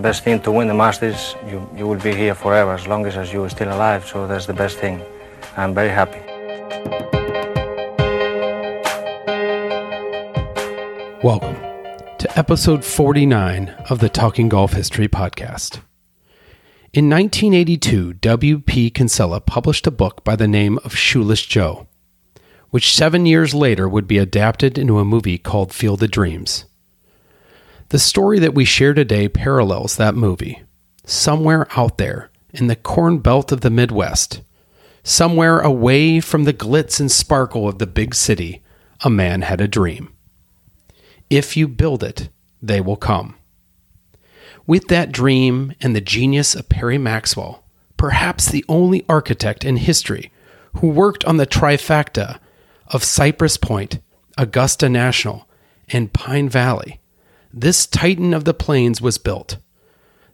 Best thing to win the Masters, you, you will be here forever as long as, as you are still alive. So that's the best thing. I'm very happy. Welcome to episode 49 of the Talking Golf History Podcast. In 1982, W.P. Kinsella published a book by the name of Shoeless Joe, which seven years later would be adapted into a movie called Field of Dreams. The story that we share today parallels that movie. Somewhere out there, in the corn belt of the Midwest, somewhere away from the glitz and sparkle of the big city, a man had a dream. If you build it, they will come. With that dream and the genius of Perry Maxwell, perhaps the only architect in history who worked on the trifecta of Cypress Point, Augusta National, and Pine Valley, this Titan of the Plains was built.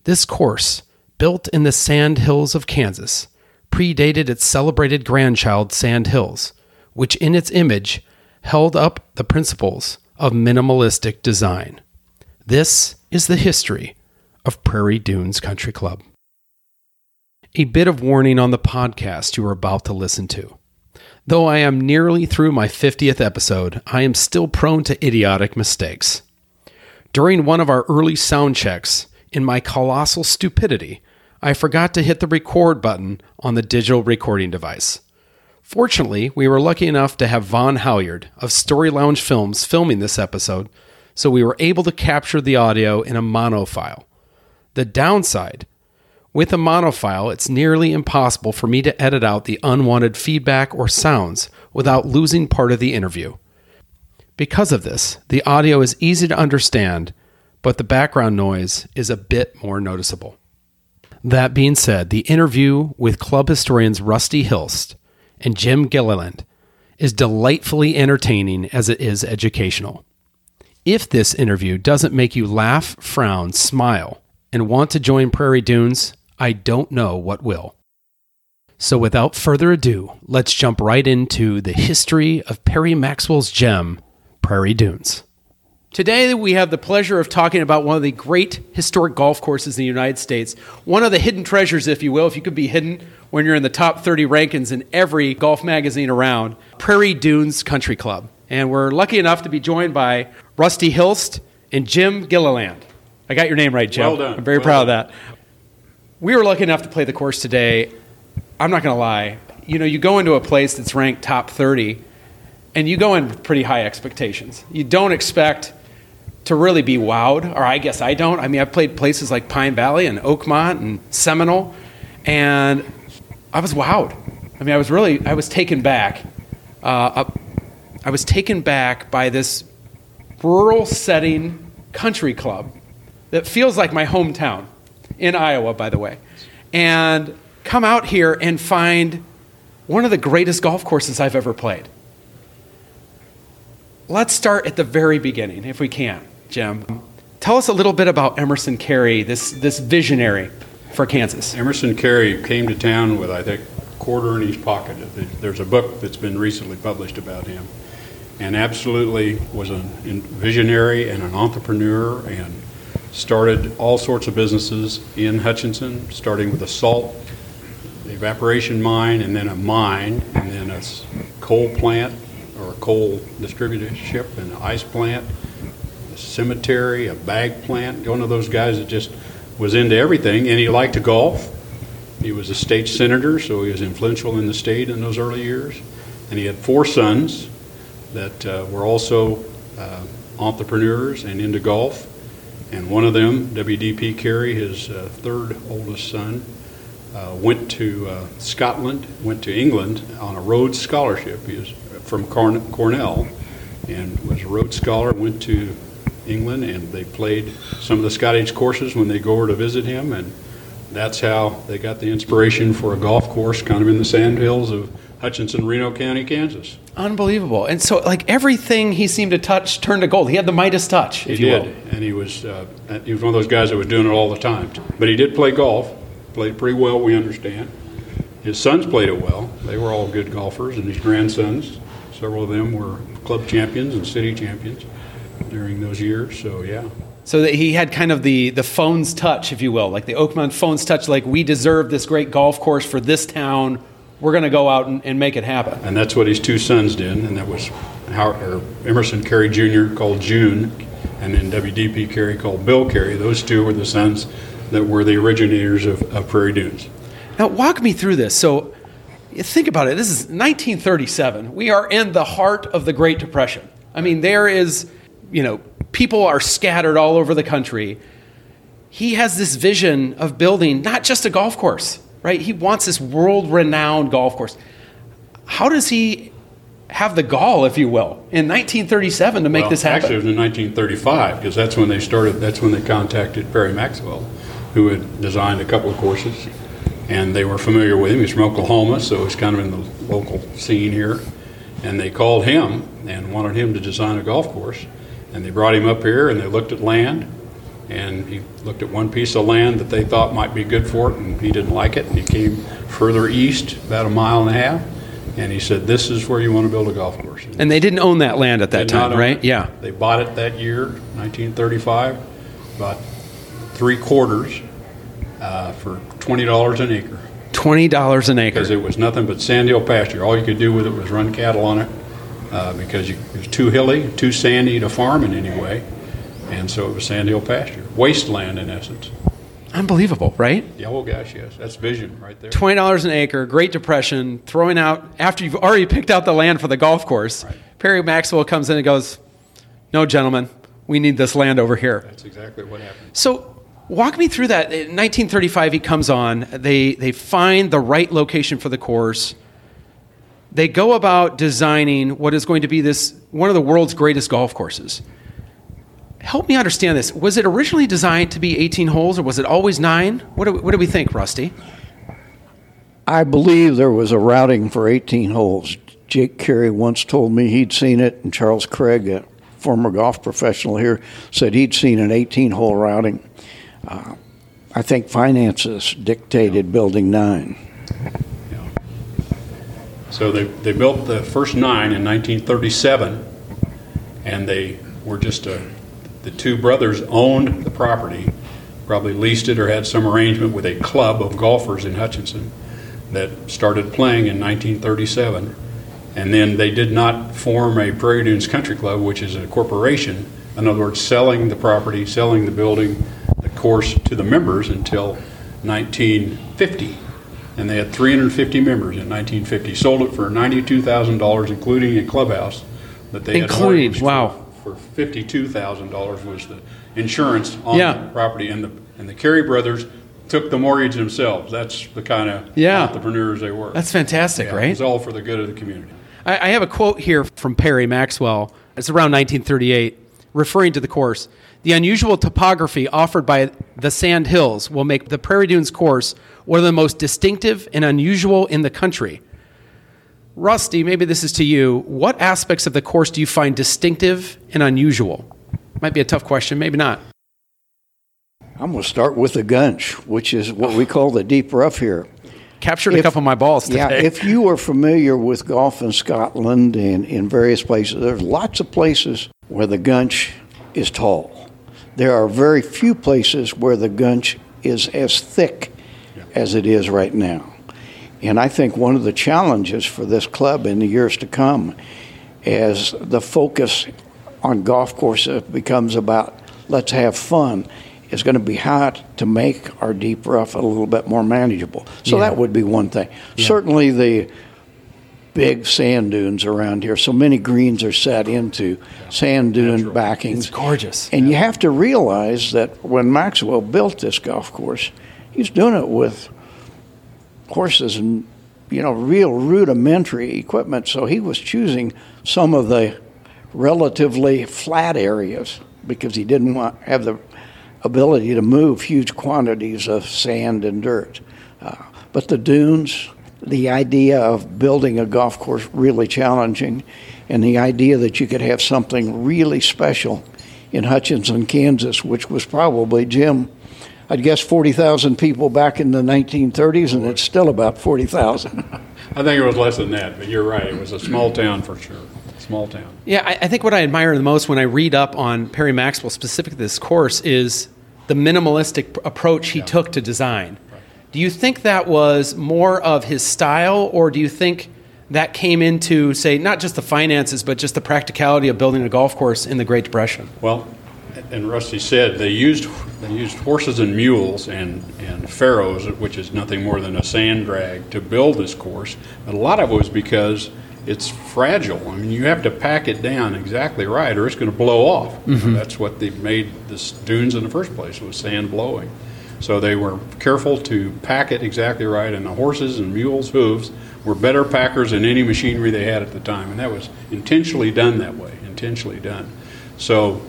This course, built in the sand hills of Kansas, predated its celebrated grandchild, Sand Hills, which in its image held up the principles of minimalistic design. This is the history of Prairie Dunes Country Club. A bit of warning on the podcast you are about to listen to. Though I am nearly through my 50th episode, I am still prone to idiotic mistakes. During one of our early sound checks, in my colossal stupidity, I forgot to hit the record button on the digital recording device. Fortunately, we were lucky enough to have Vaughn Halyard of Story Lounge Films filming this episode, so we were able to capture the audio in a mono file. The downside with a mono file, it's nearly impossible for me to edit out the unwanted feedback or sounds without losing part of the interview. Because of this, the audio is easy to understand, but the background noise is a bit more noticeable. That being said, the interview with club historians Rusty Hilst and Jim Gilliland is delightfully entertaining as it is educational. If this interview doesn't make you laugh, frown, smile, and want to join Prairie Dunes, I don't know what will. So without further ado, let's jump right into the history of Perry Maxwell's gem, Prairie Dunes. Today, we have the pleasure of talking about one of the great historic golf courses in the United States. One of the hidden treasures, if you will, if you could be hidden when you're in the top 30 rankings in every golf magazine around, Prairie Dunes Country Club. And we're lucky enough to be joined by Rusty Hilst and Jim Gilliland. I got your name right, Jim. Well done. I'm very Well proud done. of that. We were lucky enough to play the course today. I'm not going to lie. You know, you go into a place that's ranked top 30, and you go in with pretty high expectations. You don't expect to really be wowed, or I guess I don't. I mean, I've played places like Pine Valley and Oakmont and Seminole, and I was wowed. I mean, I was really, I was taken back. Uh, I was taken back by this rural setting country club that feels like my hometown in Iowa, by the way, and come out here and find one of the greatest golf courses I've ever played. Let's start at the very beginning, if we can, Jim. Tell us a little bit about Emerson Carey, this, this visionary for Kansas. Emerson Carey came to town with, I think, a quarter in his pocket. There's a book that's been recently published about him, and absolutely was a visionary and an entrepreneur, and started all sorts of businesses in Hutchinson, starting with a salt evaporation mine, and then a mine, and then a coal plant or a coal distributorship, and an ice plant, a cemetery, a bag plant. One of those guys that just was into everything, and he liked to golf. He was a state senator, so he was influential in the state in those early years. And he had four sons that uh, were also uh, entrepreneurs and into golf. And one of them, W.D.P. Carey, his uh, third oldest son, uh, went to uh, Scotland, went to England on a Rhodes Scholarship. He was from Corn- Cornell and was a Rhodes Scholar, went to England, and they played some of the Scottish courses when they go over to visit him, and that's how they got the inspiration for a golf course kind of in the sandhills of Hutchinson, Reno County, Kansas. Unbelievable. And so, like everything he seemed to touch turned to gold. He had the Midas touch, He you did, will. and he was uh, he was one of those guys that was doing it all the time. But he did play golf, played pretty well. We understand. His sons played it well. They were all good golfers, and his grandsons, several of them were club champions and city champions during those years. So yeah, So that he had kind of the the Fownes' touch, if you will, like the Oakmont Fownes' touch. Like we deserve this great golf course for this town. We're going to go out and, and make it happen. and that's what his two sons did, and that was Howard, or Emerson Carey Jr. called June, and then W.D.P. Carey called Bill Carey. Those two were the sons that were the originators of, of Prairie Dunes. Now, walk me through this. So, think about it. This is 1937. We are in the heart of the Great Depression. I mean, there is, you know, people are scattered all over the country. He has this vision of building not just a golf course, right? He wants this world renowned golf course. How does he have the gall, if you will, in 1937 to make Well, this happen? Actually, it was in 1935 because that's when they started. That's when they contacted Perry Maxwell, who had designed a couple of courses, and they were familiar with him. He's from Oklahoma, so he's kind of in the local scene here. And they called him and wanted him to design a golf course, and they brought him up here and they looked at land, and he looked at one piece of land that they thought might be good for it, and he didn't like it, and he came further east about a mile and a half, and he said, "This is where you want to build a golf course." and they didn't own that land at that time, right? it. Yeah. They bought it that year, 1935, about three quarters uh, for $20 an acre $20 an acre. because it was nothing but sand hill pasture. All you could do with it was run cattle on it uh, because you, it was too hilly, too sandy to farm in any way. And so it was sand hill pasture, wasteland in essence. Unbelievable, right? Yeah, oh gosh, yes, that's vision right there. twenty dollars an acre, Great Depression, throwing out after you've already picked out the land for the golf course. Perry Maxwell comes in and goes, "No, gentlemen, we need this land over here." That's exactly what happened. So, walk me through that. In 1935, he comes on. They they find the right location for the course. They go about designing what is going to be this one of the world's greatest golf courses. Help me understand this. Was it originally designed to be 18 holes, or was it always nine? What do what do we think, Rusty? I believe there was a routing for 18 holes. Jake Carey once told me he'd seen it, and Charles Craig, a former golf professional here, said he'd seen an 18 hole routing. Uh, I think finances dictated building nine. So they, they built the first nine in 1937, and they were just a, the two brothers owned the property, probably leased it or had some arrangement with a club of golfers in Hutchinson that started playing in 1937. And then they did not form a Prairie Dunes Country Club, which is a corporation. In other words, selling the property, selling the building, the course to the members until 1950 and they had 350 members in 1950. Sold it for $92,000, including a clubhouse that they Including, had wow. for, for $52,000 was the insurance on Yeah. the property, and the and the Carey brothers took the mortgage themselves. That's the kind of Yeah. entrepreneurs they were. That's fantastic, Yeah, right? It's all for the good of the community. I, I have a quote here from Perry Maxwell. It's around 1938, referring to the course. The unusual topography offered by the Sand Hills will make the Prairie Dunes course one of the most distinctive and unusual in the country. Rusty, maybe this is to you. What aspects of the course do you find distinctive and unusual? Might be a tough question, maybe not. I'm going to start with the gunch, which is what we call the deep rough here. Captured a couple of my balls today. Yeah, if you are familiar with golf in Scotland and in various places, there's lots of places where the gunch is tall. There are very few places where the gunch is as thick as it is right now. And I think one of the challenges for this club in the years to come as the focus on golf courses becomes about let's have fun is going to be how to make our deep rough a little bit more manageable. So Yeah. that would be one thing. Certainly the big sand dunes around here. So many greens are set into sand dune backings. It's gorgeous. And you have to realize that when Maxwell built this golf course, he's doing it with horses and you know real rudimentary equipment. So he was choosing some of the relatively flat areas because he didn't want have the ability to move huge quantities of sand and dirt. Uh, but the dunes, the idea of building a golf course really challenging, and the idea that you could have something really special in Hutchinson, Kansas, which was probably Jim. I'd guess 40,000 people back in the 1930s, and it's still about 40,000. I think it was less than that, but you're right. It was a small town for sure. Small town. Yeah, I, I think what I admire the most when I read up on Perry Maxwell, specifically this course, is the minimalistic approach he took to design. Do you think that was more of his style, or do you think that came into, say, not just the finances, but just the practicality of building a golf course in the Great Depression? Well, and Rusty said they used they used horses and mules and and farrows, which is nothing more than a sand drag, to build this course. But a lot of it was because it's fragile. I mean, you have to pack it down exactly right, or it's going to blow off. Mm-hmm. That's what they made the dunes in the first place was sand blowing. So they were careful to pack it exactly right, and the horses and mules' hooves were better packers than any machinery they had at the time, and that was intentionally done that way, intentionally done. So,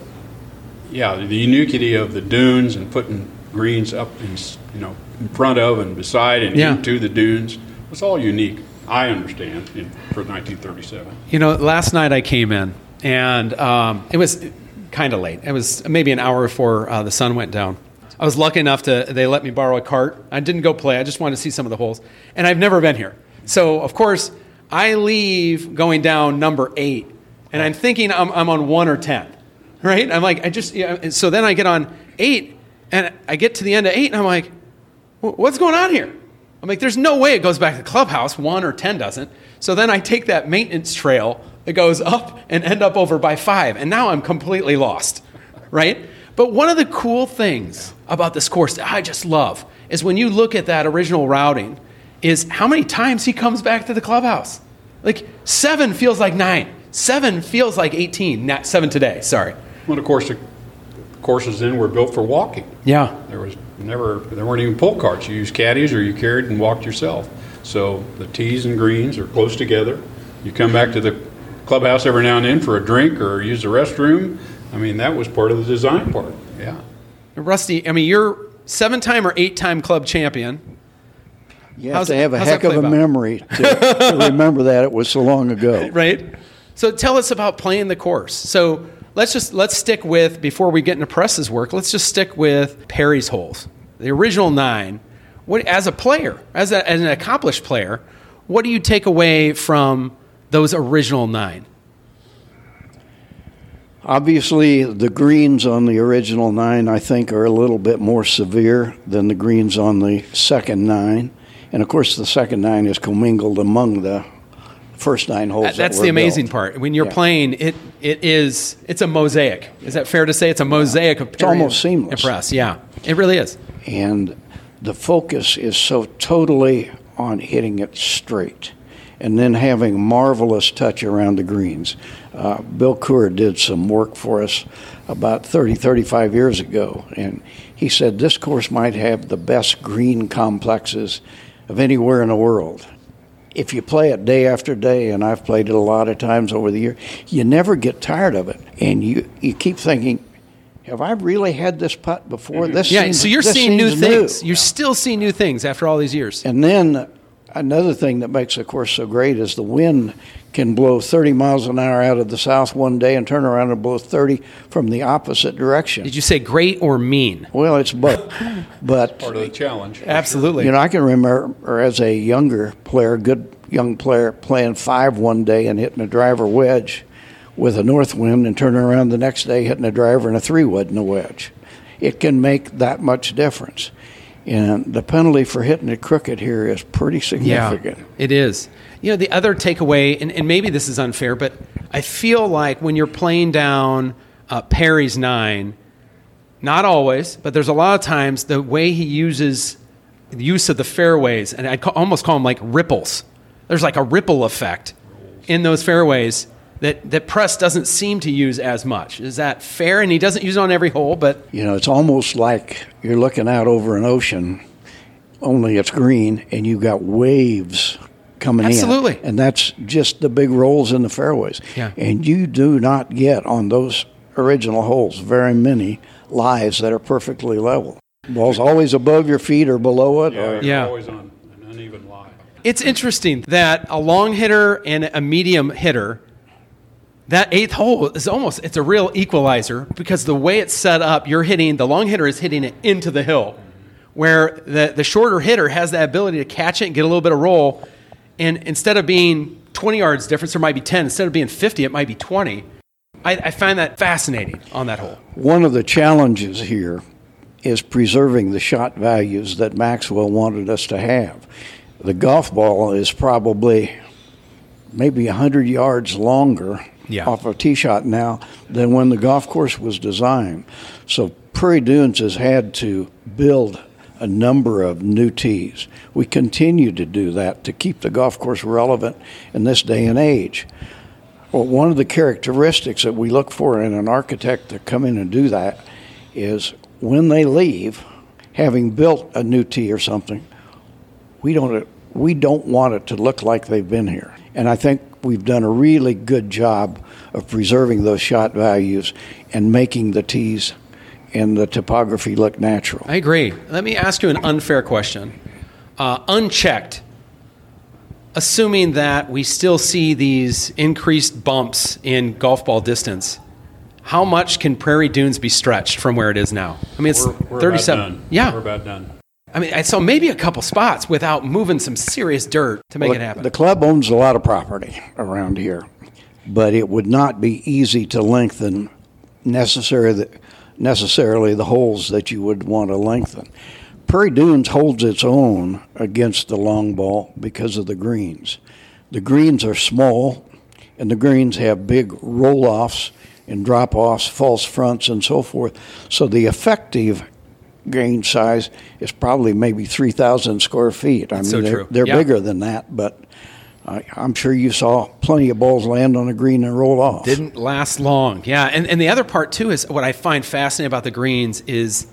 yeah, the uniquity of the dunes and putting greens up in, you know, in front of and beside and Yeah. into the dunes was all unique. I understand in, for 1937. You know, last night I came in, and um, it was kind of late. It was maybe an hour before uh, the sun went down. I was lucky enough to they let me borrow a cart. I didn't go play. I just wanted to see some of the holes, and I've never been here. So of course I leave going down number eight, and I'm thinking I'm, I'm on one or ten, right? I'm like I just yeah. and So then I get on eight, and I get to the end of eight, and I'm like, what's going on here? I'm like, there's no way it goes back to the clubhouse. One or 10 doesn't. So then I take that maintenance trail that goes up and end up over by five. And now I'm completely lost, right? But one of the cool things about this course that I just love is when you look at that original routing, is how many times he comes back to the clubhouse. Like seven feels like nine. Seven feels like 18. Not seven today, sorry. Well, of course, the courses then were built for walking. Yeah. There was never, there weren't even pull carts. You used caddies or you carried and walked yourself. So the tees and greens are close together. You come back to the clubhouse every now and then for a drink or use the restroom. I mean, that was part of the design part. Yeah. Rusty, I mean, you're seven time or eight time club champion. You have How's to it- have a how's heck of a about? memory to, to remember that it was so long ago. right? So tell us about playing the course. So let's just let's stick with before we get into Press's work. Let's just stick with Perry's holes, the original nine. What as a player, as, a, as an accomplished player, what do you take away from those original nine? Obviously, the greens on the original nine, I think, are a little bit more severe than the greens on the second nine. And of course, the second nine is commingled among the first nine holes. that That's were the amazing built. part. When you're Yeah. playing, it it is it's a mosaic. Is that fair to say? It's a mosaic of Perry almost seamless. and Press. Yeah, it really is. and the focus is so totally on hitting it straight and then having marvelous touch around the greens. Uh, Bill Coore did some work for us about 30, 35 years ago, and he said this course might have the best green complexes of anywhere in the world. If you play it day after day, and I've played it a lot of times over the year, you never get tired of it, and you, you keep thinking, have I really had this putt before? This Yeah. seems- so you're seeing new things. You're still seeing new things after all these years. and then another thing that makes the course so great is the wind can blow 30 miles an hour out of the south one day and turn around and blow 30 from the opposite direction. Did you say great or mean? well, it's both. But Part of the challenge. Absolutely. you know, I can remember as a younger player, good young player, playing five one day and hitting a driver wedge with a north wind, and turning around the next day hitting a driver and a three wood and a wedge. It can make that much difference. And the penalty for hitting it crooked here is pretty significant. Yeah, it is. You know, the other takeaway, and, and maybe this is unfair, but I feel like when you're playing down uh, Perry's nine, not always, but there's a lot of times the way he uses the use of the fairways, and I ca- almost call them like ripples. There's like a ripple effect in those fairways that, that Press doesn't seem to use as much. Is that fair? And he doesn't use it on every hole, but You know, it's almost like you're looking out over an ocean, only it's green, and you've got waves coming Absolutely. in. Absolutely. And that's just the big rolls in the fairways. Yeah. And you do not get on those original holes, very many lies that are perfectly level. Ball's always above your feet or below it. Yeah, Or, you're Yeah. always on an uneven line. It's interesting that a long hitter and a medium hitter, that eighth hole is almost it's a real equalizer because the way it's set up, you're hitting the long hitter is hitting it into the hill, where the the shorter hitter has that ability to catch it and get a little bit of roll, and instead of being 20 yards difference, there might be 10. Instead of being 50, it might be 20. I, I find that fascinating on that hole. One of the challenges here is preserving the shot values that Maxwell wanted us to have. The golf ball is probably maybe 100 yards longer Yeah. off a tee shot now than when the golf course was designed. So Prairie Dunes has had to build a number of new tees. We continue to do that to keep the golf course relevant in this day and age. Well, one of the characteristics that we look for in an architect to come in and do that is when they leave, having built a new tee or something, we don't we don't want it to look like they've been here. And I think we've done a really good job of preserving those shot values and making the tees and the topography look natural. I agree. Let me ask you an unfair question. Uh, unchecked, assuming that we still see these increased bumps in golf ball distance, how much can Prairie Dunes be stretched from where it is now? I mean, it's We're, we're 37. About done. Yeah. We're about done. I mean, I saw maybe a couple spots without moving some serious dirt to make Well, it happen. The club owns a lot of property around here, but it would not be easy to lengthen necessarily the, necessarily the holes that you would want to lengthen. Prairie Dunes holds its own against the long ball because of the greens. The greens are small, and the greens have big roll offs and drop offs, false fronts, and so forth. So the effective green size is probably maybe 3,000 square feet. I That's mean, so they're, they're bigger than that, but I, I'm sure you saw plenty of balls land on the green and roll off. Didn't last long. Yeah, and, and the other part too is what I find fascinating about the greens is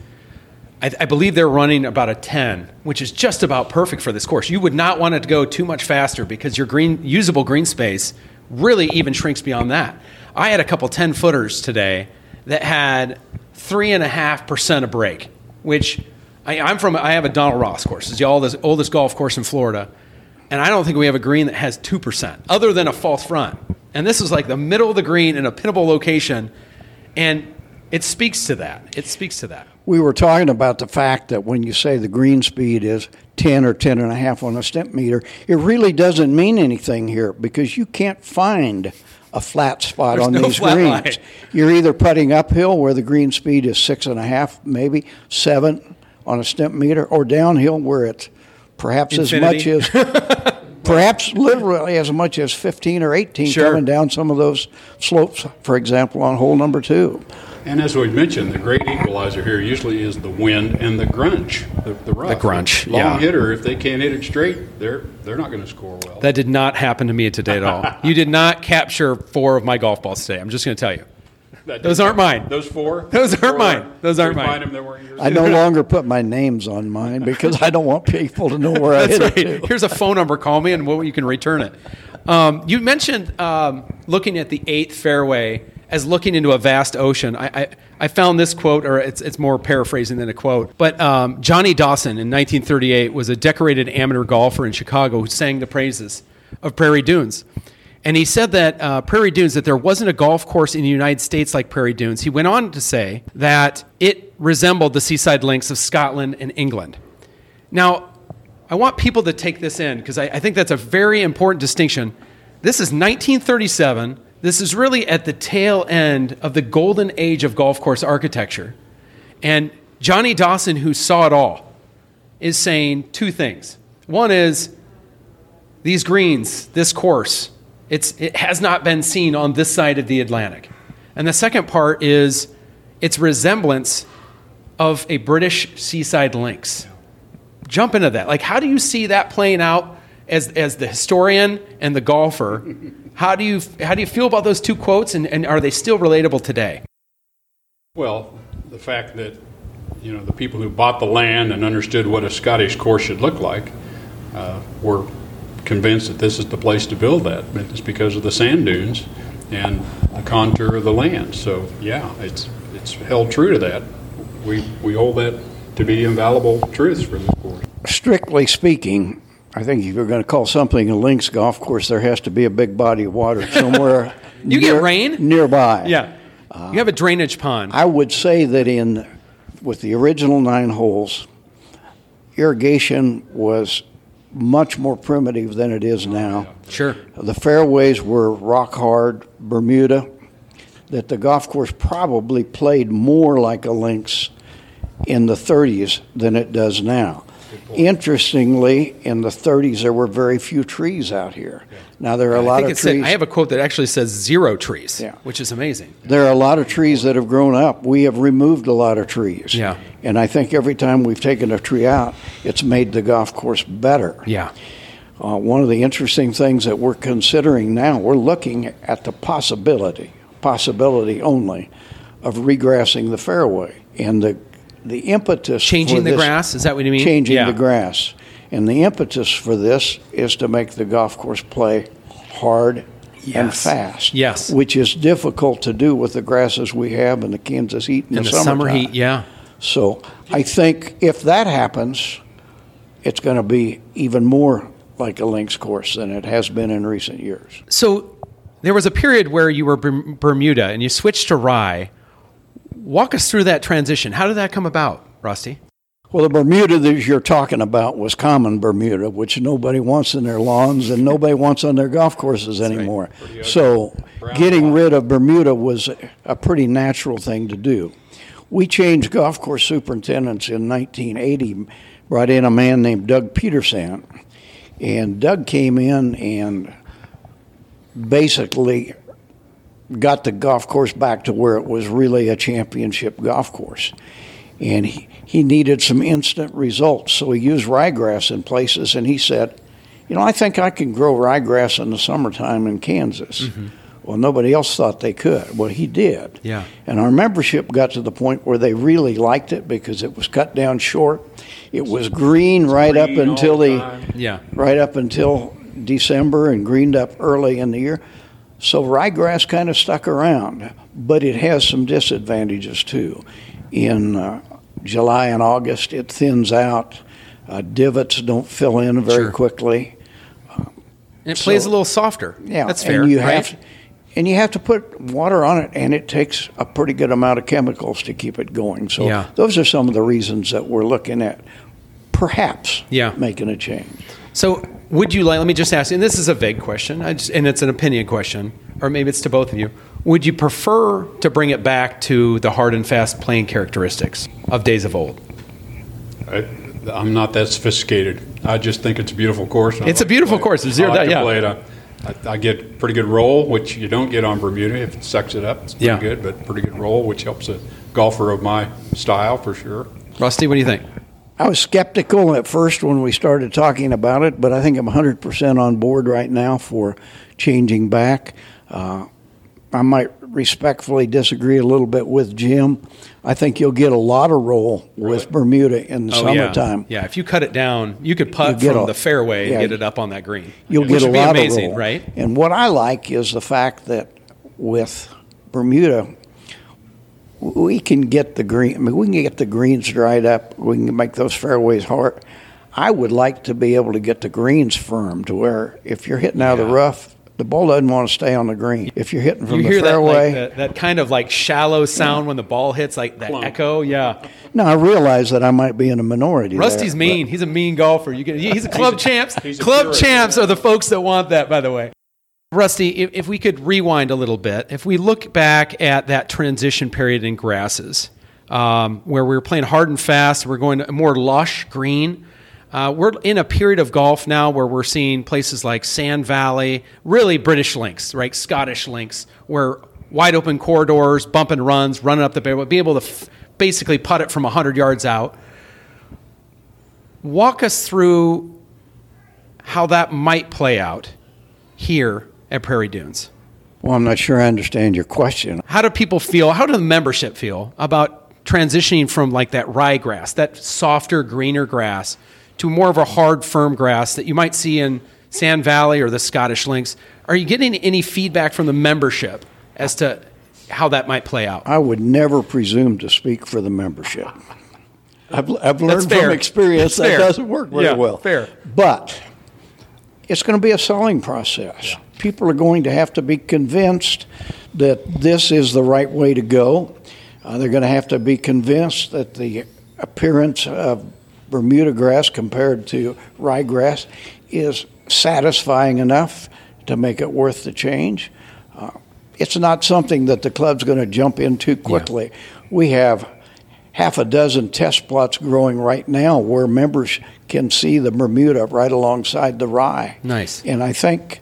I, I believe they're running about a 10, which is just about perfect for this course. You would not want it to go too much faster because your green usable green space really even shrinks beyond that. I had a couple 10 footers today that had three and a half percent of break, which I, I'm from. I have a Donald Ross course. It's the oldest, oldest golf course in Florida, and I don't think we have a green that has two percent, other than a false front. And this is like the middle of the green in a pinnable location, and it speaks to that. It speaks to that. We were talking about the fact that when you say the green speed is 10 or 10 and a half on a stimp meter, it really doesn't mean anything here because you can't find a flat spot There's on no these flat greens. line. You're either putting uphill where the green speed is six and a half, maybe seven on a stimp meter, or downhill where it's perhaps Infinity. as much as perhaps literally as much as 15 or 18 Sure. coming down some of those slopes, for example, on hole number two. And as we mentioned, the great equalizer here usually is the wind and the gunch, the, the rough. The gunch, Long yeah. hitter, if they can't hit it straight, they're they're not going to score well. That did not happen to me today at all. you did not capture four of my golf balls today. I'm just going to tell you. Those aren't mine. Those four. Those aren't Four, mine. Those aren't mine. Them, they yours. I no longer put my names on mine because I don't want people to know where I That's hit it right. to. Here's a phone number. Call me, and we'll, you can return it. Um, you mentioned um, looking at the eighth fairway as looking into a vast ocean. I, I, I found this quote, or it's, it's more paraphrasing than a quote. But um, Johnny Dawson in 1938 was a decorated amateur golfer in Chicago who sang the praises of Prairie Dunes. And he said that uh, Prairie Dunes, that there wasn't a golf course in the United States like Prairie Dunes. He went on to say that it resembled the seaside links of Scotland and England. Now, I want people to take this in because I, I think that's a very important distinction. This is 1937. This is really at the tail end of the golden age of golf course architecture. And Johnny Dawson, who saw it all, is saying two things. One is these greens, this course, it's, it has not been seen on this side of the Atlantic. And the second part is its resemblance of a British seaside links jump into that. Like, how do you see that playing out as, as the historian and the golfer? How do you how do you feel about those two quotes, and, and are they still relatable today? Well, the fact that you know the people who bought the land and understood what a Scottish course should look like uh, were convinced that this is the place to build that. But It's because of the sand dunes and the contour of the land. So, yeah, it's, it's held true to that. We, we hold that to be invaluable truths for this course. Strictly speaking, I think if you're going to call something a links golf course, there has to be a big body of water somewhere. You get rain? nearby. Yeah. you have a drainage pond. I would say that in with the original nine holes, irrigation was much more primitive than it is now. sure. The fairways were rock hard Bermuda. That the golf course probably played more like a links in the 30s than it does now. Interestingly, in the 30s there were very few trees out here. Now there are a lot of it said, trees. I have a quote that actually says zero trees, Yeah. which is amazing. there are a lot of trees that have grown up. We have removed a lot of trees. Yeah. And I think every time we've taken a tree out, it's made the golf course better. Yeah. Uh, one of the interesting things that we're considering now, we're looking at the possibility, possibility only, of regrassing the fairway. And the, the impetus Changing for the this- grass, is that what you mean? Changing Yeah. the grass. And the impetus for this is to make the golf course play hard and fast. Yes. Which is difficult to do with the grasses we have in the Kansas heat in, In the, the summer heat, yeah. So I think if that happens, it's going to be even more like a links course than it has been in recent years. So there was a period where you were Bermuda and you switched to rye. Walk us through that transition. How did that come about, Rusty? Well, the Bermuda that you're talking about was common Bermuda, which nobody wants in their lawns and nobody wants on their golf courses anymore. So, getting rid of Bermuda was a pretty natural thing to do. We changed golf course superintendents in 1980, brought in a man named Doug Peterson, and Doug came in and basically got the golf course back to where it was really a championship golf course. And he, he needed some instant results, so he used ryegrass in places. And he said, You know, I think I can grow ryegrass in the summertime in Kansas. Mm-hmm. Well, nobody else thought they could. Well, he did. Yeah. And our membership got to the point where they really liked it because it was cut down short. It was green right up green all until the the. Yeah. right up until December and greened up early in the year. So ryegrass kind of stuck around, but it has some disadvantages too. In uh, July and August, it thins out. Uh, divots don't fill in very Sure. quickly. And it plays a little softer. Yeah, That's fair. And you right? have, and you have to put water on it, and it takes a pretty good amount of chemicals to keep it going. So Yeah. those are some of the reasons that we're looking at perhaps Yeah. making a change. So, would you like? Let me just ask, you, and this is a vague question, I just, and it's an opinion question, or maybe it's to both of you. Would you prefer to bring it back to the hard and fast playing characteristics of days of old? I, I'm not that sophisticated. I just think it's a beautiful course. It's a like to beautiful course. There's I like to yeah. play it. I, I, I get pretty good roll, which you don't get on Bermuda. If it sucks it up, it's pretty Yeah. good, but pretty good roll, which helps a golfer of my style for sure. Rusty, what do you think? I was skeptical at first when we started talking about it, but I think I'm 100% on board right now for changing back. Uh, I might respectfully disagree a little bit with Jim. I think you'll get a lot of roll with Bermuda in the summertime. Oh, Yeah. yeah, if you cut it down, you could putt You from a- the fairway yeah. and get it up on that green. You'll get a would be lot amazing, of roll. right? And what I like is the fact that with Bermuda, we can get the green. I mean, we can get the greens dried up. We can make those fairways hard. I would like to be able to get the greens firm to where if you're hitting out of the rough, the ball doesn't want to stay on the green. If you're hitting from You the hear that, fairway, like, that that kind of like shallow sound when the ball hits, like that Plump. echo. Yeah, now I realize that I might be in a minority. Rusty's there, mean. He's a mean golfer. You get, he's a club champs. a club purist. champs are the folks that want that. By the way, Rusty, if, we could rewind a little bit, if we look back at that transition period in grasses, um, where we were playing hard and fast, we're going to more lush green. Uh, we're in a period of golf now where we're seeing places like Sand Valley, really British links, right? Scottish links, where wide open corridors, bump and runs, running up the fairway, be able to f- basically putt it from 100 yards out. Walk us through how that might play out here at Prairie Dunes. Well, I'm not sure I understand your question. How do people feel? How do the membership feel about transitioning from like that ryegrass, that softer, greener grass, to more of a hard, firm grass that you might see in Sand Valley or the Scottish Links? Are you getting any feedback from the membership as to how that might play out? I would never presume to speak for the membership. I've, I've learned from experience That's that fair. doesn't work very Yeah, well. fair. But it's going to be a selling process. People are going to have to be convinced that this is the right way to go. Uh, they're going to have to be convinced that the appearance of Bermuda grass compared to ryegrass is satisfying enough to make it worth the change. Uh, it's not something that the club's going to jump into quickly. We have half a dozen test plots growing right now where members can see the Bermuda right alongside the rye. Nice. And I think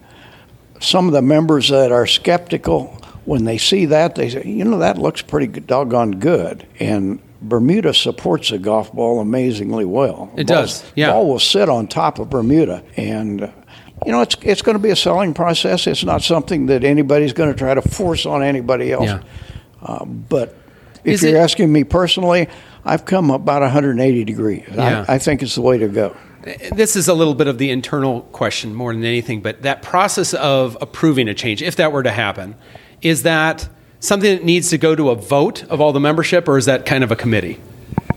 some of the members that are skeptical, when they see that, they say, you know, that looks pretty good- doggone good. And Bermuda supports a golf ball amazingly well. It does, yeah. Ball will sit on top of Bermuda. And, you know, it's, it's going to be a selling process. It's not something that anybody's going to try to force on anybody else. Yeah. Uh, but if Is you're it- asking me personally, I've come about 180 degrees. Yeah. I, I think it's the way to go. This is a little bit of the internal question more than anything, but that process of approving a change, if that were to happen, is that something that needs to go to a vote of all the membership, or is that kind of a committee?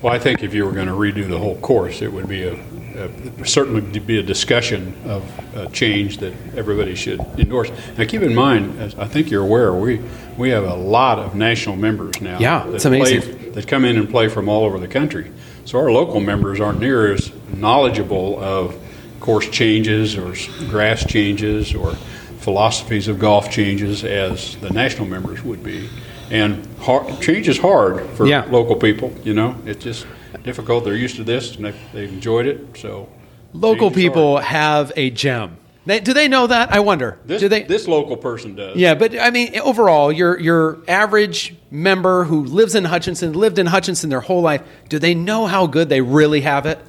Well, I think if you were going to redo the whole course, it would be a, a certainly be a discussion of a change that everybody should endorse. Now, keep in mind, as I think you're aware, we we have a lot of national members now. Yeah, that it's amazing. Play, that come in and play from all over the country. So our local members aren't near as knowledgeable of course changes or grass changes or philosophies of golf changes as the national members would be. And hard, change is hard for Yeah. local people. You know, it's just difficult. They're used to this and they, they enjoyed it. So Local people hard. have a gem. They, do they know that? I wonder. This, do they? this local person does. Yeah, but I mean, overall, your your average member who lives in Hutchinson, lived in Hutchinson their whole life, do they know how good they really have it?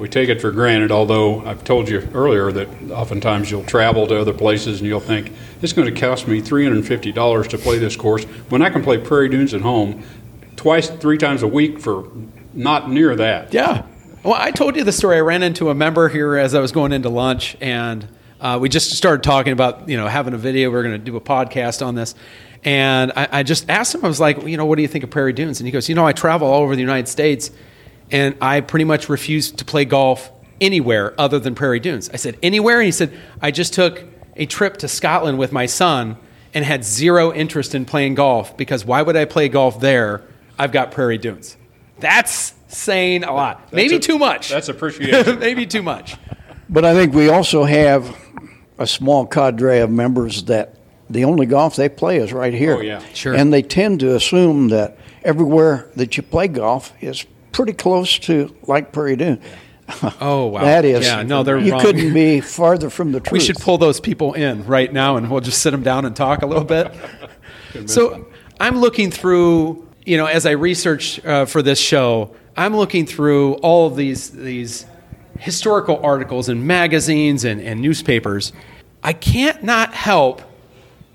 We take it for granted, although I've told you earlier that oftentimes you'll travel to other places and you'll think, it's going to cost me $350 to play this course when I can play Prairie Dunes at home twice, three times a week for not near that. Yeah. Well, I told you the story. I ran into a member here as I was going into lunch, and uh, we just started talking about you know having a video. We are going to do a podcast on this, and I, I just asked him. I was like, you know, what do you think of Prairie Dunes? And he goes, you know, I travel all over the United States, and I pretty much refused to play golf anywhere other than Prairie Dunes. I said anywhere, and he said I just took a trip to Scotland with my son and had zero interest in playing golf because why would I play golf there? I've got Prairie Dunes. That's saying a lot. Maybe a- too much. that's appreciation. Maybe too much. But I think we also have a small cadre of members that the only golf they play is right here. Oh, yeah. Sure. And they tend to assume that everywhere that you play golf is pretty close to like Prairie Dune. Oh wow. That is, Yeah. No, they're you wrong. couldn't be farther from the truth. we should pull those people in right now, and we'll just sit them down and talk a little bit. so I'm looking through, you know, as I research uh, for this show, I'm looking through all of these these historical articles and magazines and, and newspapers. I can't not help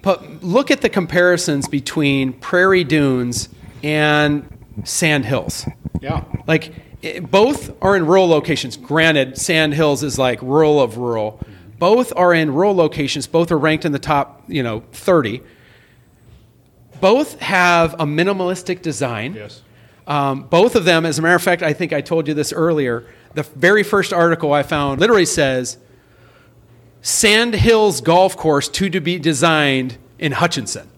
but look at the comparisons between prairie dunes and sand hills. Yeah. Like it, both are in rural locations. Granted, Sand Hills is like rural of rural. Both are in rural locations. Both are ranked in the top, you know, 30. Both have a minimalistic design. Yes. Um, both of them, as a matter of fact, I think I told you this earlier. The very first article I found literally says Sand Hills Golf Course to, to be designed in Hutchinson.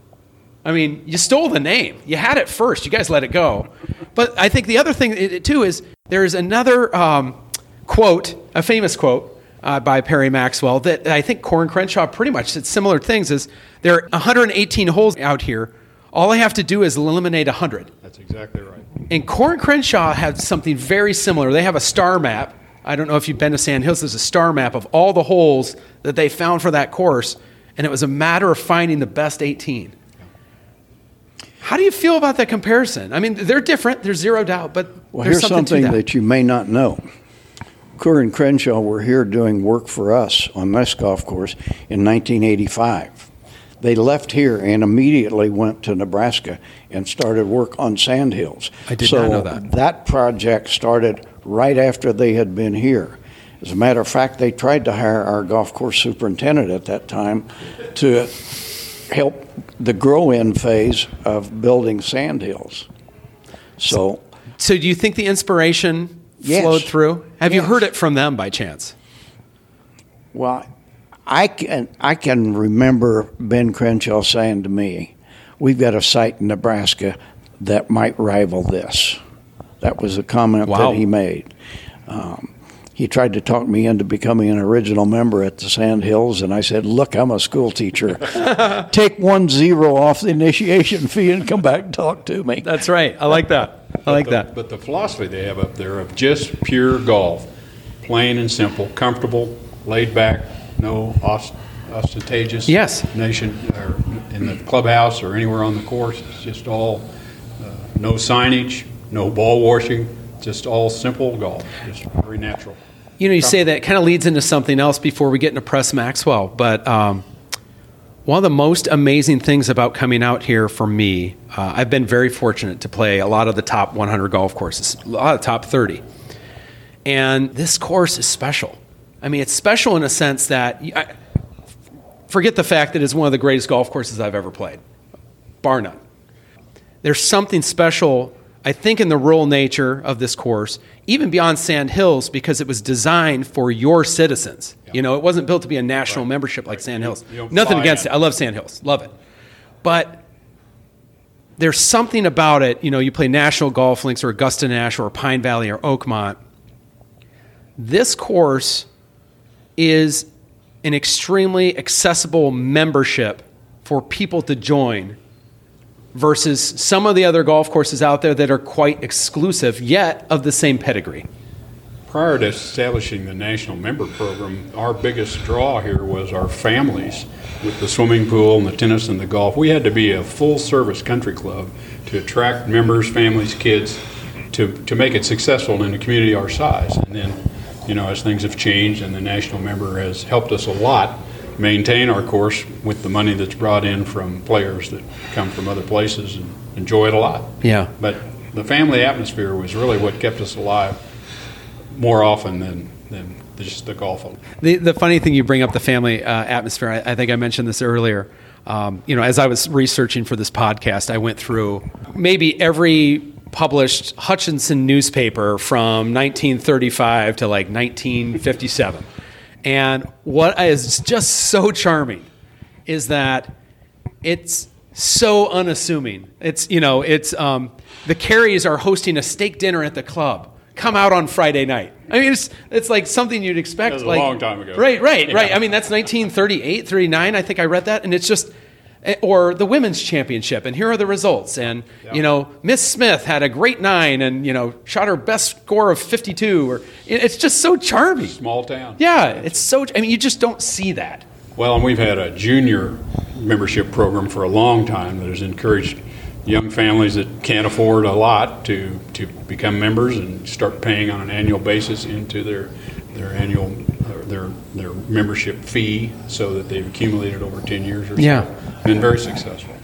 I mean, you stole the name. You had it first. You guys let it go. But I think the other thing, too, is there's another um, quote, a famous quote uh, by Perry Maxwell that I think Coore and Crenshaw pretty much said similar things is there are 118 holes out here. All I have to do is eliminate 100. That's exactly right. And Coore and Crenshaw had something very similar. They have a star map. I don't know if you've been to Sand Hills. There's a star map of all the holes that they found for that course, and it was a matter of finding the best 18. How do you feel about that comparison? I mean, they're different. There's zero doubt, but Well, there's here's something, something that. that you may not know. Coore and Crenshaw were here doing work for us on this golf course in 1985. They left here and immediately went to Nebraska and started work on Sand Hills. I did so not know that. That project started right after they had been here. As a matter of fact, they tried to hire our golf course superintendent at that time to help the grow in phase of building sand hills. So, So do you think the inspiration Yes. flowed through? Have you heard it from them by chance? well, I can, I can remember Ben Crenshaw saying to me, We've got a site in Nebraska that might rival this. That was a comment Wow. that he made. Um, he tried to talk me into becoming an original member at the Sand Hills, and I said, Look, I'm a school teacher. Take one zero off the initiation fee and come back and talk to me. That's right. I like that. I like the, that. But the philosophy they have up there of just pure golf, plain and simple, comfortable, laid back, no ost- ostentatious Yes. nation or in the clubhouse or anywhere on the course. It's just all uh, no signage, no ball washing, just all simple golf, just very natural. You know, you say that kind of leads into something else before we get into Press Maxwell. But um, one of the most amazing things about coming out here for me, uh, I've been very fortunate to play a lot of the top 100 golf courses, a lot of top 30. And this course is special. I mean, it's special in a sense that I, forget the fact that it's one of the greatest golf courses I've ever played, bar none there's something special, I think, in the rural nature of this course, even beyond Sand Hills, because it was designed for your citizens. You know, it wasn't built to be a national membership like Sand Hills. You don't Nothing against in. it. I love Sand Hills, love it. But there's something about it. You know, you play National Golf Links or Augusta National or Pine Valley or Oakmont. This course is an extremely accessible membership for people to join versus some of the other golf courses out there that are quite exclusive yet of the same pedigree. Prior to establishing the national member program, our biggest draw here was our families with the swimming pool and the tennis and the golf. We had to be a full service country club to attract members, families, kids to, to make it successful in a community our size. And then, you know, as things have changed and the national member has helped us a lot maintain our course with the money that's brought in from players that come from other places and enjoy it a lot. Yeah. But the family atmosphere was really what kept us alive more often than, than just the golf. The, the funny thing you bring up the family uh, atmosphere, I, I think I mentioned this earlier. Um, you know, as I was researching for this podcast, I went through maybe every published Hutchinson newspaper from 1935 to like 1957. And what is just so charming is that it's so unassuming. It's you know, it's um, the Careys are hosting a steak dinner at the club. Come out on Friday night. I mean, it's it's like something you'd expect. That was a like, long time ago. Right, right, right. I mean, that's 1938, 39. I think I read that, and it's just. Eh, Or the women's championship, and here are the results. And you know, Miss Smith had a great nine, and you know, shot her best score of 52. Or it's just so charming. Small town. Yeah, it's so. I mean, you just don't see that. Well, and we've had a junior membership program for a long time that has encouraged young families that can't afford a lot to, to become members and start paying on an annual basis into their their annual uh, their their membership fee so that they've accumulated over 10 years or so. Yeah. Been very successful.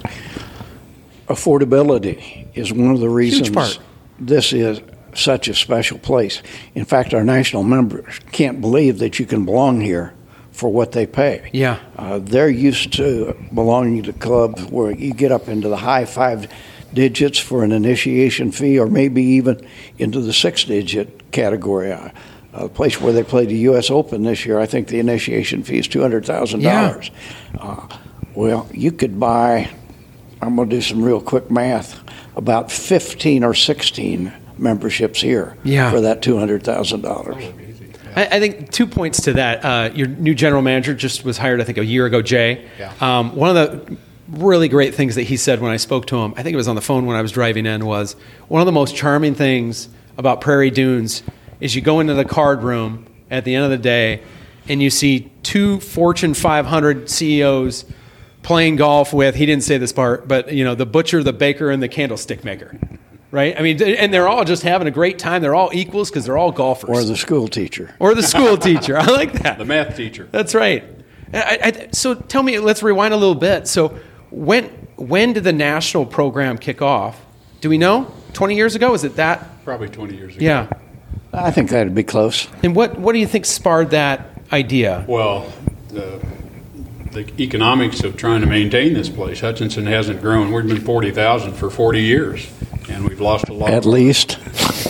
affordability is one of the reasons part. this is such a special place. In fact, our national members can't believe that you can belong here for what they pay. Yeah. Uh, they're used to belonging to clubs where you get up into the high five digits for an initiation fee or maybe even into the six digit category. Uh, a place where they played the U.S. Open this year, I think the initiation fee is $200,000. Yeah. Uh, well, you could buy, I'm going to do some real quick math, about 15 or 16 memberships here Yeah. for that $200,000. I, I think two points to that. Uh, your new general manager just was hired, I think, a year ago, Jay. Yeah. Um, one of the really great things that he said when I spoke to him, I think it was on the phone when I was driving in, was one of the most charming things about Prairie Dunes is you go into the card room at the end of the day and you see two Fortune 500 CEOs playing golf with, he didn't say this part, but you know, the butcher, the baker, and the candlestick maker. Right? I mean, and they're all just having a great time. They're all equals because they're all golfers Or the school teacher. or the school teacher. I like that. The math teacher. That's right. I, I, so tell me, let's rewind a little bit. So when when did the national program kick off? Do we know? Twenty years ago? Is it that? Probably 20 years ago. Yeah. I think that'd be close. And what, what do you think sparred that idea? Well, the, the economics of trying to maintain this place, Hutchinson hasn't grown. We've been 40,000 for 40 years, and we've lost a lot. At of least.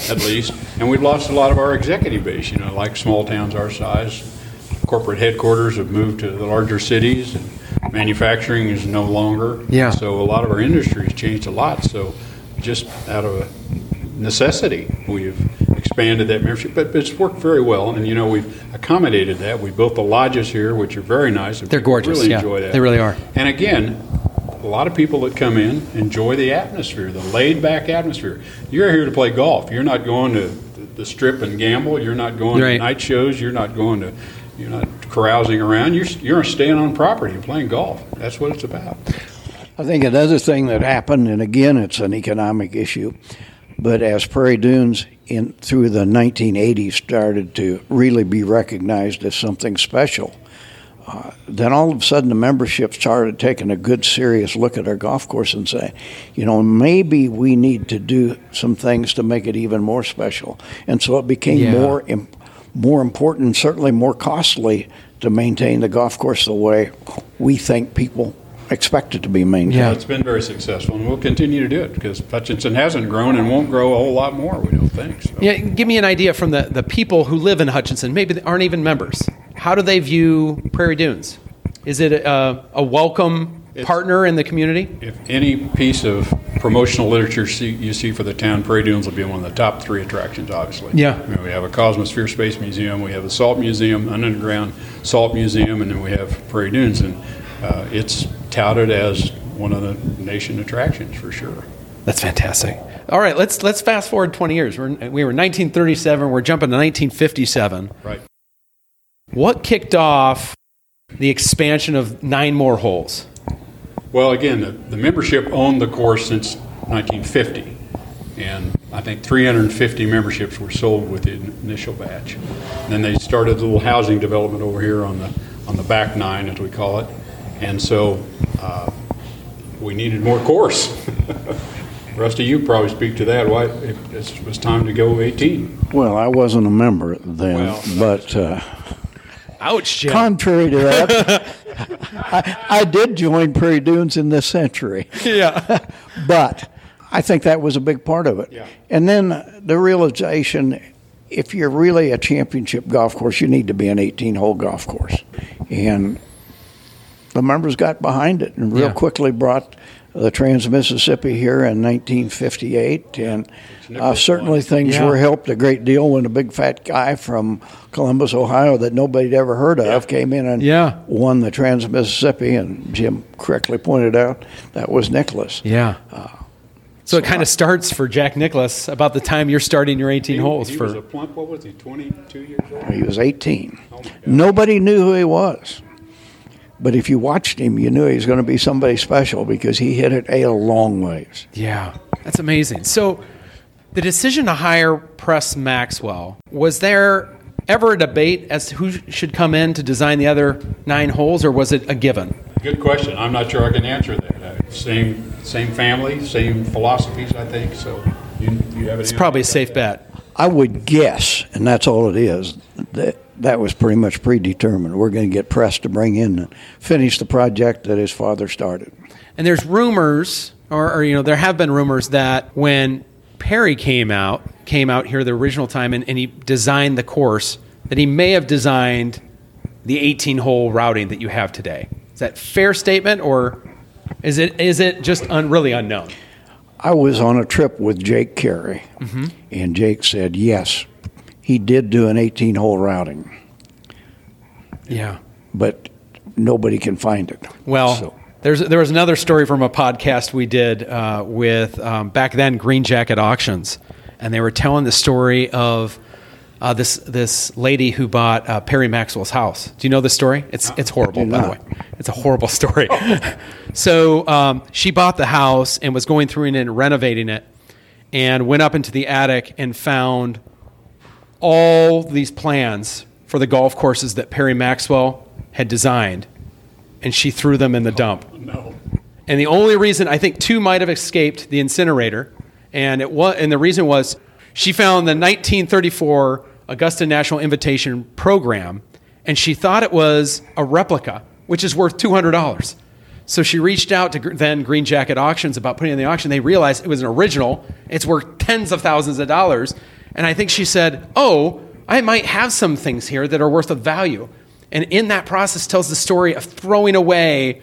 At least. And we've lost a lot of our executive base, you know, like small towns our size. Corporate headquarters have moved to the larger cities, and manufacturing is no longer. Yeah. So a lot of our industry has changed a lot. So just out of necessity, we've expanded that membership, but it's worked very well. And you know, we've accommodated that. We built the lodges here, which are very nice. They're gorgeous, Really yeah. enjoy that. They really are. And again, a lot of people that come in enjoy the atmosphere, the laid-back atmosphere. You're here to play golf. You're not going to the strip and gamble. You're not going Right. to night shows. You're not going to. You're not carousing around. You're you're staying on property and playing golf. That's what it's about. I think another thing that happened, and again, it's an economic issue, but as Prairie Dunes in through the 1980s started to really be recognized as something special, uh, then all of a sudden the membership started taking a good, serious look at our golf course and saying, you know, maybe we need to do some things to make it even more special. And so it became Yeah. more im- more important, certainly more costly to maintain the golf course the way we think people expect it to be maintained. Yeah. It's been very successful, and we'll continue to do it because Hutchinson hasn't grown and won't grow a whole lot more. We don't think. So. Yeah, give me an idea from the, the people who live in Hutchinson, maybe they aren't even members. How do they view Prairie Dunes? Is it a, a welcome It's- partner in the community? If any piece of promotional literature you see for the town, Prairie Dunes will be one of the top three attractions, obviously. Yeah. I mean, we have a Cosmosphere Space Museum, we have a Salt Museum, an underground salt museum, and then we have Prairie Dunes. And uh, it's touted as one of the nation attractions for sure. That's fantastic. All right, let's let's fast forward 20 years. We're, we were 1937. We're jumping to 1957. Right. What kicked off the expansion of nine more holes? Well, again, the, the membership owned the course since 1950, and I think 350 memberships were sold with the initial batch. And then they started a little housing development over here on the on the back nine, as we call it, and so uh, we needed more course. Rusty, you probably speak to that. Why it, it was time to go 18? Well, I wasn't a member then, Well, but uh, Ouch, Jim. contrary to that, I, I did join Prairie Dunes in this century. yeah. But I think that was a big part of it. Yeah. And then the realization if you're really a championship golf course, you need to be an 18 hole golf course. And the members got behind it and real Yeah. quickly brought the Trans Mississippi here in 1958. And uh, certainly won. things Yeah. were helped a great deal when a big fat guy from Columbus, Ohio, that nobody'd ever heard of, came in and Yeah. won the Trans Mississippi. And Jim correctly pointed out that was Nicklaus. Yeah. so it kind of starts for Jack Nicklaus about the time you're starting your 18 He, holes he for was a plump. What was he? 22 years old. He was 18. Oh. Nobody knew who he was. But if you watched him, you knew he was going to be somebody special because he hit it a long ways. Yeah, that's amazing. So, the decision to hire Press Maxwell was there ever a debate as to who should come in to design the other nine holes, or was it a given? Good question. I'm not sure I can answer that. Uh, Same, same family, same philosophies, I think. So you, you have it. It's probably a safe bet. I would guess, and that's all it is, that that was pretty much predetermined. We're going to get pressed to bring in and finish the project that his father started. And there's rumors, or, or you know, there have been rumors that when Perry came out, came out here the original time, and, and he designed the course, that he may have designed the 18 hole routing that you have today. Is that fair statement, or is it is it just un, really unknown? I was on a trip with Jake Carey, mm-hmm. and Jake said, yes, he did do an 18 hole routing, Yeah. but nobody can find it. Well, So- there's there was another story from a podcast we did uh, with um, back then Green Jacket Auctions, and they were telling the story of uh, this this lady who bought uh, Perry Maxwell's house. Do you know this story? It's it's horrible, by the way. It's a horrible story. so um, she bought the house and was going through and renovating it, and went up into the attic and found all these plans for the golf courses that Perry Maxwell had designed, and she threw them in the dump. Oh, no. And the only reason I think two might have escaped the incinerator, and it was, and the reason was She found the 1934 Augusta National Invitation program, and she thought it was a replica, which is worth $200. So she reached out to then Green Jacket Auctions about putting it in the auction. They realized it was an original. It's worth tens of thousands of dollars. And I think she said, "Oh, I might have some things here that are worth of value." And in that process tells the story of throwing away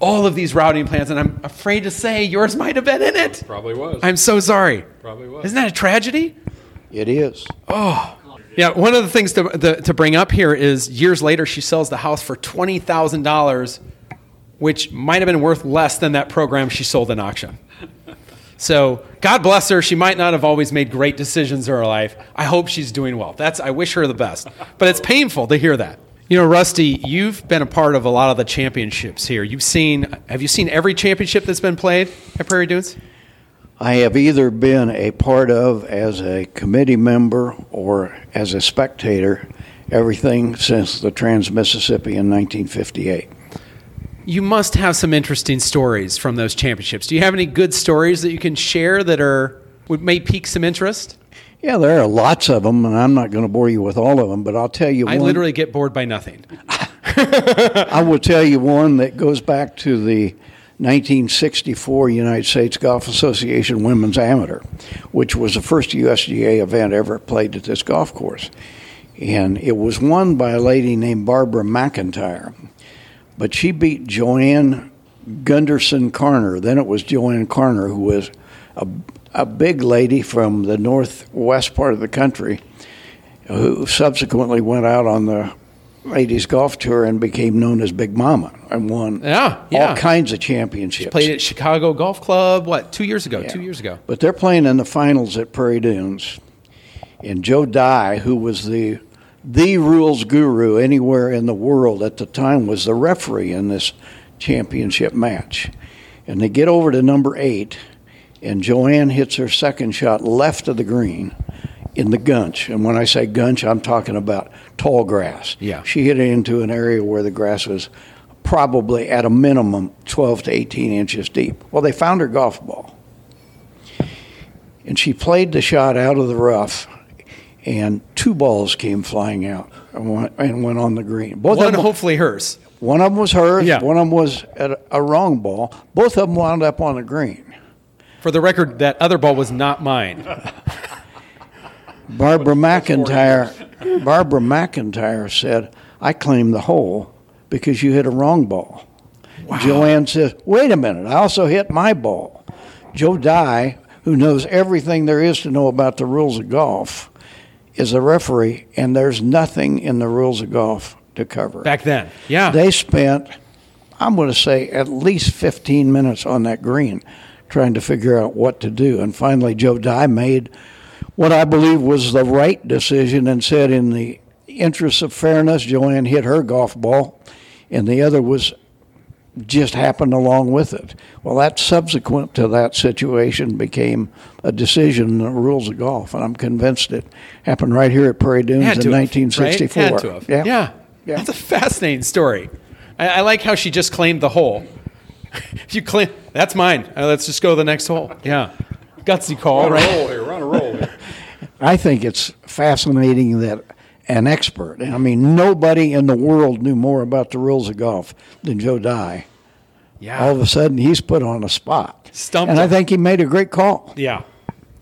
all of these routing plans. And I'm afraid to say yours might have been in it. Probably was. I'm so sorry. Probably was. Isn't that a tragedy? It is. Oh. Yeah, one of the things to, the, to bring up here is years later, she sells the house for $20,000, which might have been worth less than that program she sold in auction. So, God bless her. She might not have always made great decisions in her life. I hope she's doing well. That's, I wish her the best. But it's painful to hear that. You know, Rusty, you've been a part of a lot of the championships here. You've seen, have you seen every championship that's been played at Prairie Dunes? I have either been a part of as a committee member or as a spectator everything since the Trans Mississippi in 1958. You must have some interesting stories from those championships. Do you have any good stories that you can share that are would may pique some interest? Yeah, there are lots of them, and I'm not going to bore you with all of them, but I'll tell you one. I one. literally get bored by nothing. I will tell you one that goes back to the 1964 United States Golf Association Women's Amateur, which was the first USGA event ever played at this golf course. And it was won by a lady named Barbara McIntire. But she beat Joanne Gunderson Carner. Then it was Joanne Carner, who was a, a big lady from the northwest part of the country, who subsequently went out on the ladies golf tour and became known as Big Mama and won Yeah, yeah. all kinds of championships. Played at Chicago Golf Club, what, two years ago? Yeah. Two years ago. But they're playing in the finals at Prairie Dunes. And Joe Dey, who was the the rules guru anywhere in the world at the time, was the referee in this championship match. And they get over to number eight, and Joanne hits her second shot left of the green in the gunch. And when I say gunch, I'm talking about tall grass. Yeah. She hit it into an area where the grass was probably at a minimum 12 to 18 inches deep. Well, they found her golf ball and she played the shot out of the rough, and two balls came flying out and went, and went on the green. Both One of them, hopefully hers. one of them was hers. Yeah. One of them was a, a wrong ball. Both of them wound up on the green. For the record, that other ball was not mine. Barbara McIntire. Barbara McIntire said, "I claim the hole because you hit a wrong ball." Wow. Joanne says, "Wait a minute! I also hit my ball." Joe Dey, who knows everything there is to know about the rules of golf, is a referee, and there's nothing in the rules of golf to cover. it. Back then. Yeah. They spent, I'm going to say, at least 15 minutes on that green trying to figure out what to do. And finally, Joe Dey made what I believe was the right decision and said, in the interest of fairness, Joanne hit her golf ball, and the other was just happened along with it. Well, that subsequent to that situation became a decision in the rules of golf, and I'm convinced it happened right here at Prairie Dunes Had in to have, 1964. Right? Had to have. Yeah. yeah. Yeah. That's a fascinating story. I, I like how she just claimed the hole. you claim that's mine. Uh, let's just go to the next hole. Yeah. Gutsy call, We're on a right? roll here. We're on a roll here. I think it's fascinating that an expert, and I mean, nobody in the world knew more about the rules of golf than Joe Dey. Yeah. All of a sudden, he's put on a spot. Stumped and I think he made a great call. Yeah,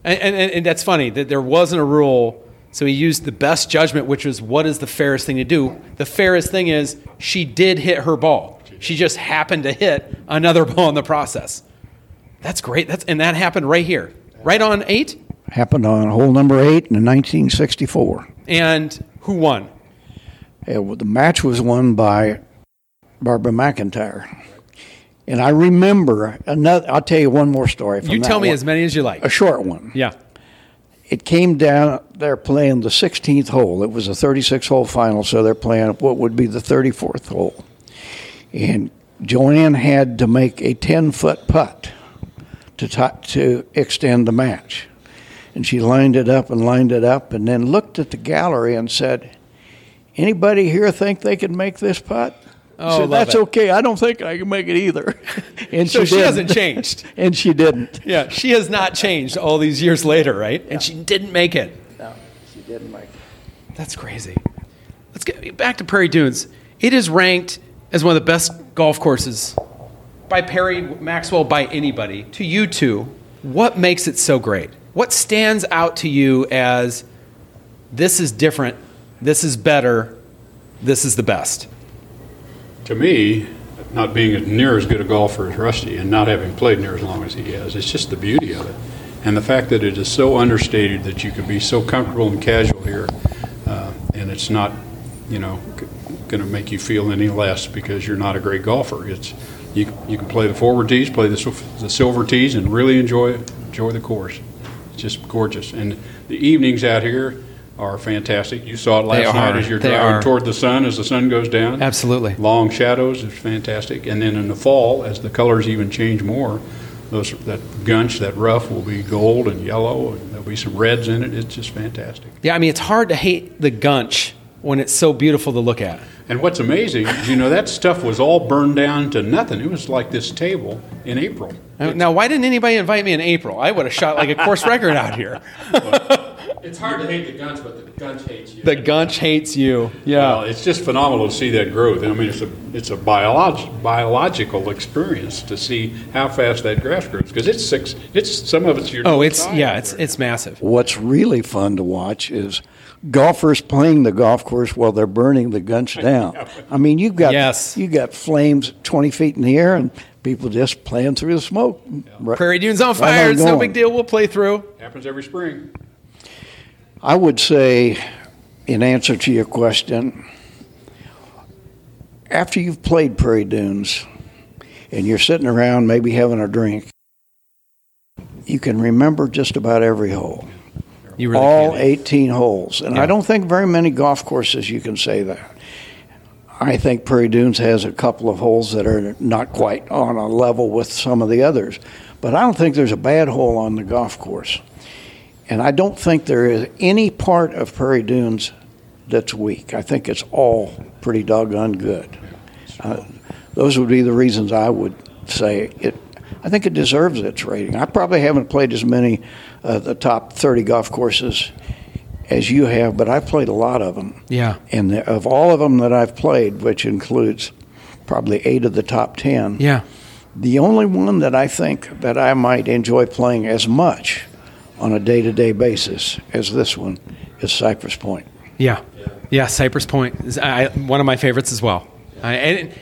and, and, and that's funny that there wasn't a rule, so he used the best judgment, which was what is the fairest thing to do. The fairest thing is she did hit her ball. She just happened to hit another ball in the process. That's great. That's and that happened right here, right on eight. Happened on hole number eight in 1964. And who won? Uh, the match was won by Barbara McIntire. And I remember another. I'll tell you one more story. You tell me one. as many as you like. a short one. Yeah. it came down they're playing the 16th hole it was a 36 hole final so they're playing what would be the 34th hole and joanne had to make a 10 foot putt to, t- to extend the match and she lined it up and lined it up and then looked at the gallery and said anybody here think they can make this putt Oh, said, that's it. okay. I don't think I can make it either. and So she didn't. hasn't changed. and she didn't. Yeah, she has not changed all these years later, right? And she didn't make it. No, she didn't make it. That's crazy. Let's get back to Prairie Dunes. It is ranked as one of the best golf courses by Perry Maxwell, by anybody. To you two, what makes it so great? What stands out to you as this is different, this is better, this is the best? To me, not being as near as good a golfer as Rusty and not having played near as long as he has, it's just the beauty of it. And the fact that it is so understated that you can be so comfortable and casual here, uh, and it's not, you know, going to make you feel any less because you're not a great golfer. It's you, you can play the forward tees, play the, the silver tees, and really enjoy enjoy the course. It's just gorgeous. And the evenings out here are fantastic. You saw it last night as you're driving are. toward the sun as the sun goes down. Absolutely. Long shadows is fantastic. And then in the fall, as the colors even change more, those that gunch, that rough will be gold and yellow, and there'll be some reds in it. It's just fantastic. Yeah, I mean, it's hard to hate the gunch when it's so beautiful to look at. And what's amazing, you know, that stuff was all burned down to nothing. It was like this table in April. Now- Now, why didn't anybody invite me in April? I would have shot like a course record out here. It's hard to hate the gunch, but the Gunch hates you. The gunch hates you. Yeah. Well, it's just phenomenal to see that growth. I mean, it's a it's a biolog- biological experience to see how fast that grass grows because it's six. It's some of it's your. Oh, it's yeah, it's there. it's massive. What's really fun to watch is golfers playing the golf course while they're burning the gunch down. I mean, you've got Yes. you got flames twenty feet in the air and people just playing through the smoke. Right- Prairie Dunes on right fire. It's no big deal. We'll play through. happens every spring. I would say, in answer to your question, after you've played Prairie Dunes and you're sitting around maybe having a drink, you can remember just about every hole. You really all can. 18 holes. And Yeah. I don't think very many golf courses you can say that. I think Prairie Dunes has a couple of holes that are not quite on a level with some of the others. But I don't think there's a bad hole on the golf course. And I don't think there is any part of Prairie Dunes that's weak. I think it's all pretty doggone good. Uh, those would be the reasons I would say it. I think it deserves its rating. I probably haven't played as many uh, the top 30 golf courses as you have, but I've played a lot of them. Yeah. And the, of all of them that I've played, which includes probably eight of the top 10, Yeah. the only one that I think that I might enjoy playing as much on a day-to-day basis as this one is Cypress Point. Yeah. Yeah. Cypress Point is I, one of my favorites as well. I, and,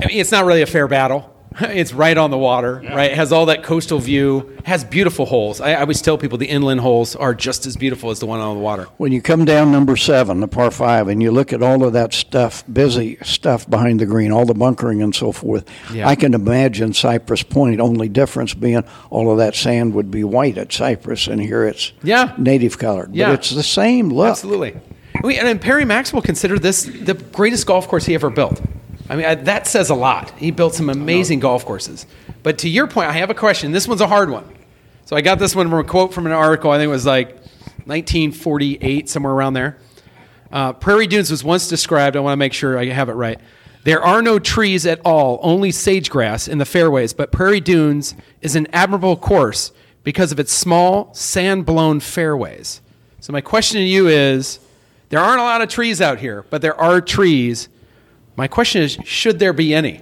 I mean, it's not really a fair battle. It's right on the water, right? It has all that coastal view, has beautiful holes. I, I always tell people the inland holes are just as beautiful as the one on the water. When you come down number seven, the par five, and you look at all of that stuff, busy stuff behind the green, all the bunkering and so forth, Yeah. I can imagine Cypress Point. Only difference being all of that sand would be white at Cypress, and here it's Yeah. native colored. Yeah. But it's the same look. Absolutely. We, and Perry Maxwell considered this the greatest golf course he ever built. I mean, I, that says a lot. He built some amazing golf courses. But to your point, I have a question. This one's a hard one. So I got this one from a quote from an article. I think it was like 1948, somewhere around there. Uh, Prairie Dunes was once described. I want to make sure I have it right. There are no trees at all, only sage grass in the fairways. But Prairie Dunes is an admirable course because of its small, sand-blown fairways. So my question to you is: There aren't a lot of trees out here, but there are trees. My question is: Should there be any?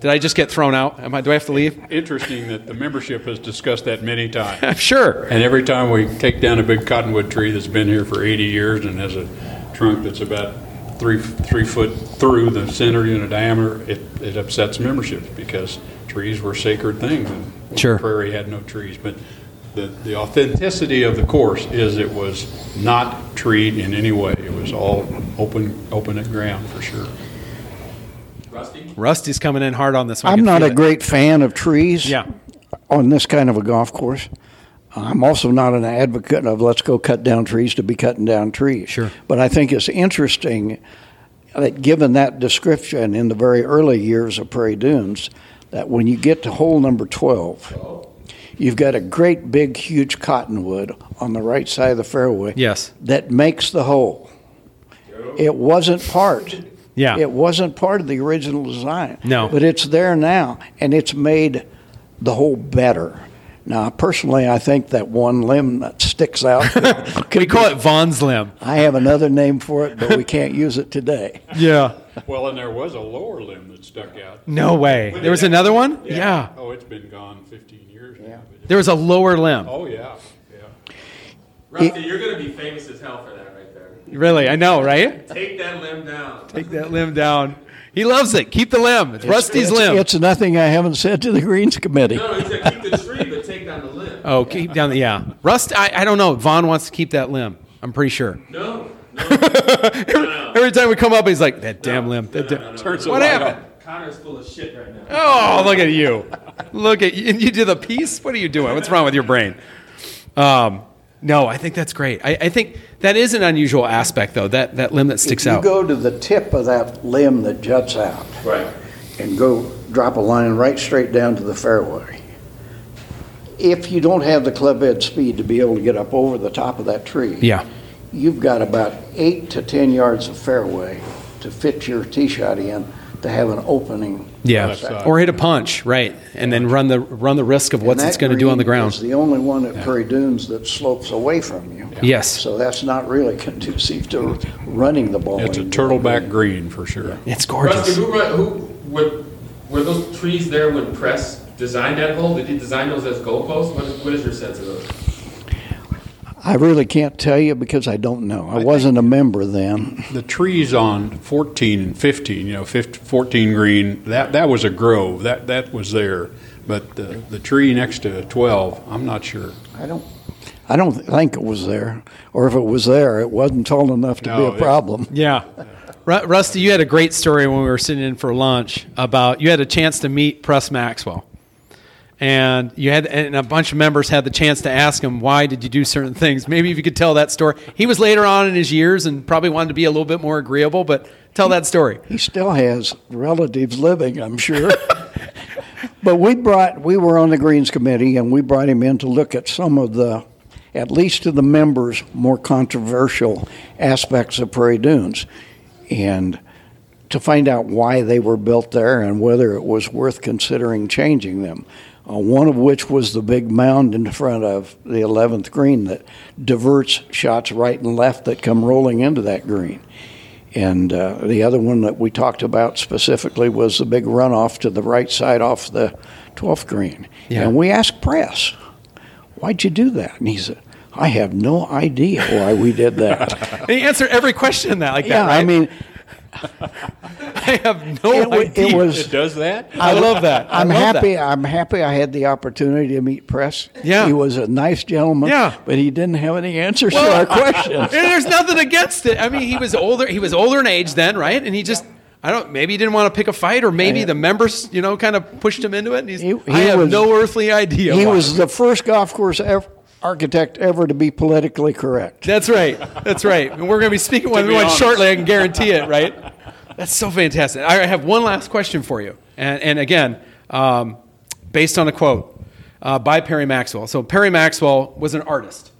Did I just get thrown out? Am I, do I have to leave? Interesting that the membership has discussed that many times. sure. And every time we take down a big cottonwood tree that's been here for 80 years and has a trunk that's about three three foot through the center unit a diameter, it, it upsets memberships because trees were sacred things. And Sure. Prairie had no trees, but the, the authenticity of the course is it was not treed in any way. It was all open open at ground for sure. Rusty? Rusty's coming in hard on this one. I I'm not a it. great fan of trees. Yeah. on this kind of a golf course. I'm also not an advocate of let's go cut down trees to be cutting down trees. Sure. But I think it's interesting that given that description in the very early years of Prairie Dunes, that when you get to hole number 12, you've got a great big huge cottonwood on the right side of the fairway Yes. that makes the hole. It wasn't part Yeah. It wasn't part of the original design. No. But it's there now, and it's made the hole better. Now, personally, I think that one limb that sticks out. we call it Vaughn's limb. I have another name for it, but we can't use it today. Yeah. Well, and there was a lower limb that stuck out. No way. There was another one? Yeah. Oh, it's been gone 15 years now. There was a lower limb. Oh, yeah, yeah. Rusty, you're gonna be famous as hell for that right there. Really? I know, right? Take that limb down. Take that limb down. He loves it. Keep the limb. It's, Rusty's it's, limb. It's nothing I haven't said to the Greens Committee. No, he said keep the tree, but take down the limb. oh, keep down the, yeah. Rust, I, I don't know. Vaughn wants to keep that limb. I'm pretty sure. No, no, every, every time we come up, he's like, that damn limb. That no, da- no, no, Turns no. What happened? Connor's full of shit right now. Oh, look at you. Look at you. And you did the piece? What are you doing? What's wrong with your brain? Um, no, I think that's great. I, I think that is an unusual aspect, though, that, that limb that sticks if you out. go to the tip of that limb that juts out Right. and go drop a line right straight down to the fairway, if you don't have the club head speed to be able to get up over the top of that tree, yeah. You've got about eight to 10 yards of fairway to fit your tee shot in to have an opening. Yeah. Left side. Uh, or hit a punch, right. And then run the, run the risk of what it's going to do on the ground. is the only one at Prairie Dunes that slopes away from you. Yes. So that's not really conducive to running the ball. It's a turtleback green for sure. It's Rusty, gorgeous. who, who were, were those trees there when Press designed that hole? Did he design those as goalposts? What is, what is your sense of those? I really can't tell you because I don't know. I wasn't a member then. The trees on 14 and 15, you know, 15, 14 green, that, that was a grove. That, that was there. But the, the tree next to 12, I'm not sure. I don't. I don't think it was there, or if it was there, it wasn't tall enough to No, be a problem. Yeah. Rusty, you had a great story when we were sitting in for lunch about you had a chance to meet Press Maxwell. And you had and a bunch of members had the chance to ask him why did you do certain things. Maybe if you could tell that story. He was later on in his years and probably wanted to be a little bit more agreeable, but tell that story. He still has relatives living, I'm sure. but we brought, we were on the Greens Committee, and we brought him in to look at some of the, at least to the members, more controversial aspects of Prairie Dunes, and to find out why they were built there and whether it was worth considering changing them. Uh, one of which was the big mound in front of the 11th green that diverts shots right and left that come rolling into that green. And uh, the other one that we talked about specifically was the big runoff to the right side off the 12th green. Yeah. And we asked Press, why'd you do that? And he said, I have no idea why we did that. And he answered every question that like yeah, that, right? I mean, I have no it, wa- idea. it was. It does that? I love that. I I'm love that. happy. I'm happy. I had the opportunity to meet Press. Yeah. he was a nice gentleman. Yeah. but he didn't have any answers Well, to our questions. And there's nothing against it. I mean, he was older. He was older in age then, right? And he just, I don't. Maybe he didn't want to pick a fight, or maybe Yeah. the members, you know, kind of pushed him into it. And he's, He- he I have was- no earthly idea. he why. was the first golf course ever, architect ever to be politically correct. That's right. That's right. And we're going to be speaking with one shortly. I can guarantee it. Right. That's so fantastic. I have one last question for you, and, and again, um, based on a quote uh, by Perry Maxwell. So Perry Maxwell was an artist.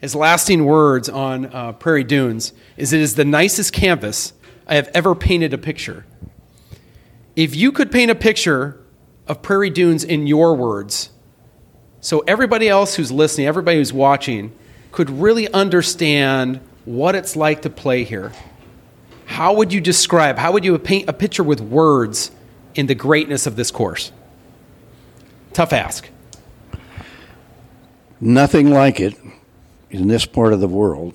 His lasting words on uh, Prairie Dunes is, "It is the nicest canvas I have ever painted a picture." If you could paint a picture of Prairie Dunes in your words, so everybody else who's listening, everybody who's watching, could really understand what it's like to play here. How would you describe, how would you paint a picture with words in the greatness of this course? Tough ask. Nothing like it in this part of the world,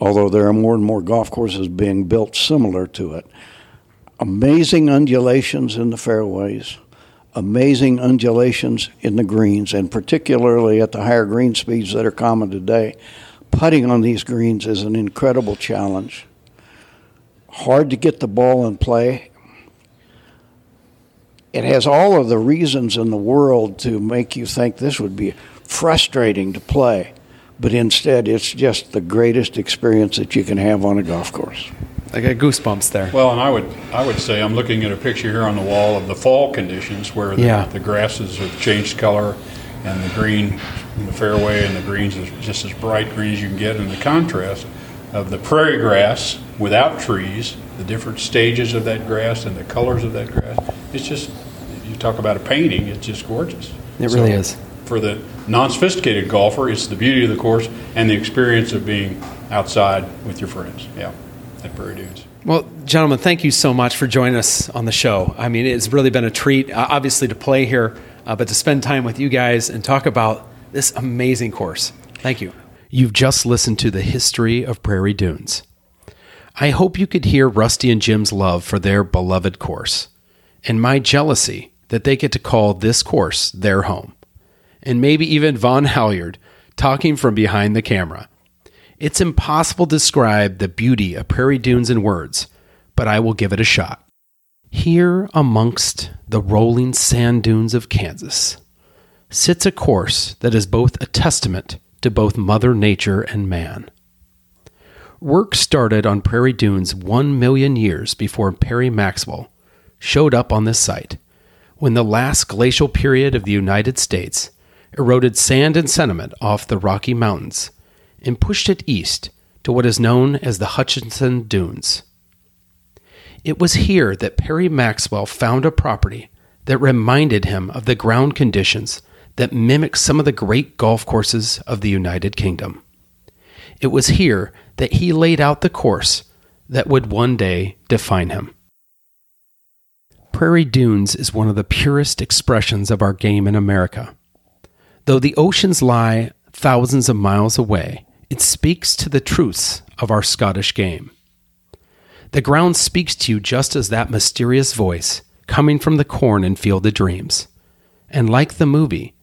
although there are more and more golf courses being built similar to it. Amazing undulations in the fairways, amazing undulations in the greens, and particularly at the higher green speeds that are common today. Putting on these greens is an incredible challenge. Hard to get the ball in play. It has all of the reasons in the world to make you think this would be frustrating to play, but instead it's just the greatest experience that you can have on a golf course. I got goosebumps there. Well, and I would, I would say, I'm looking at a picture here on the wall of the fall conditions where the, Yeah. the grasses have changed color and the green in the fairway and the greens is just as bright green as you can get and the contrast of the prairie grass without trees the different stages of that grass and the colors of that grass. It's just, you talk about a painting, it's just gorgeous. It really is. For the non sophisticated golfer, it's the beauty of the course and the experience of being outside with your friends. Yeah, at Prairie Dunes. Well, gentlemen, thank you so much for joining us on the show. I mean, it's really been a treat, uh, obviously, to play here, uh, but to spend time with you guys and talk about this amazing course. Thank you. You've just listened to the history of Prairie Dunes. I hope you could hear Rusty and Jim's love for their beloved course and my jealousy that they get to call this course their home. And maybe even Von Halyard talking from behind the camera. It's impossible to describe the beauty of prairie dunes in words, but I will give it a shot. Here amongst the rolling sand dunes of Kansas sits a course that is both a testament to both Mother Nature and man. Work started on prairie dunes one million years before Perry Maxwell showed up on this site, when the last glacial period of the United States eroded sand and sediment off the Rocky Mountains and pushed it east to what is known as the Hutchinson Dunes. It was here that Perry Maxwell found a property that reminded him of the ground conditions that mimic some of the great golf courses of the United Kingdom. It was here that he laid out the course that would one day define him. Prairie Dunes is one of the purest expressions of our game in America. Though the oceans lie thousands of miles away, it speaks to the truths of our Scottish game. The ground speaks to you just as that mysterious voice coming from the corn and field of dreams. And like the movie,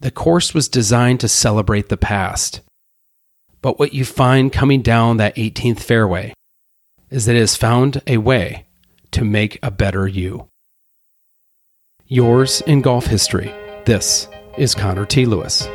the course was designed to celebrate the past. But what you find coming down that 18th fairway is that it has found a way to make a better you. Yours in golf history, this is Connor T. Lewis.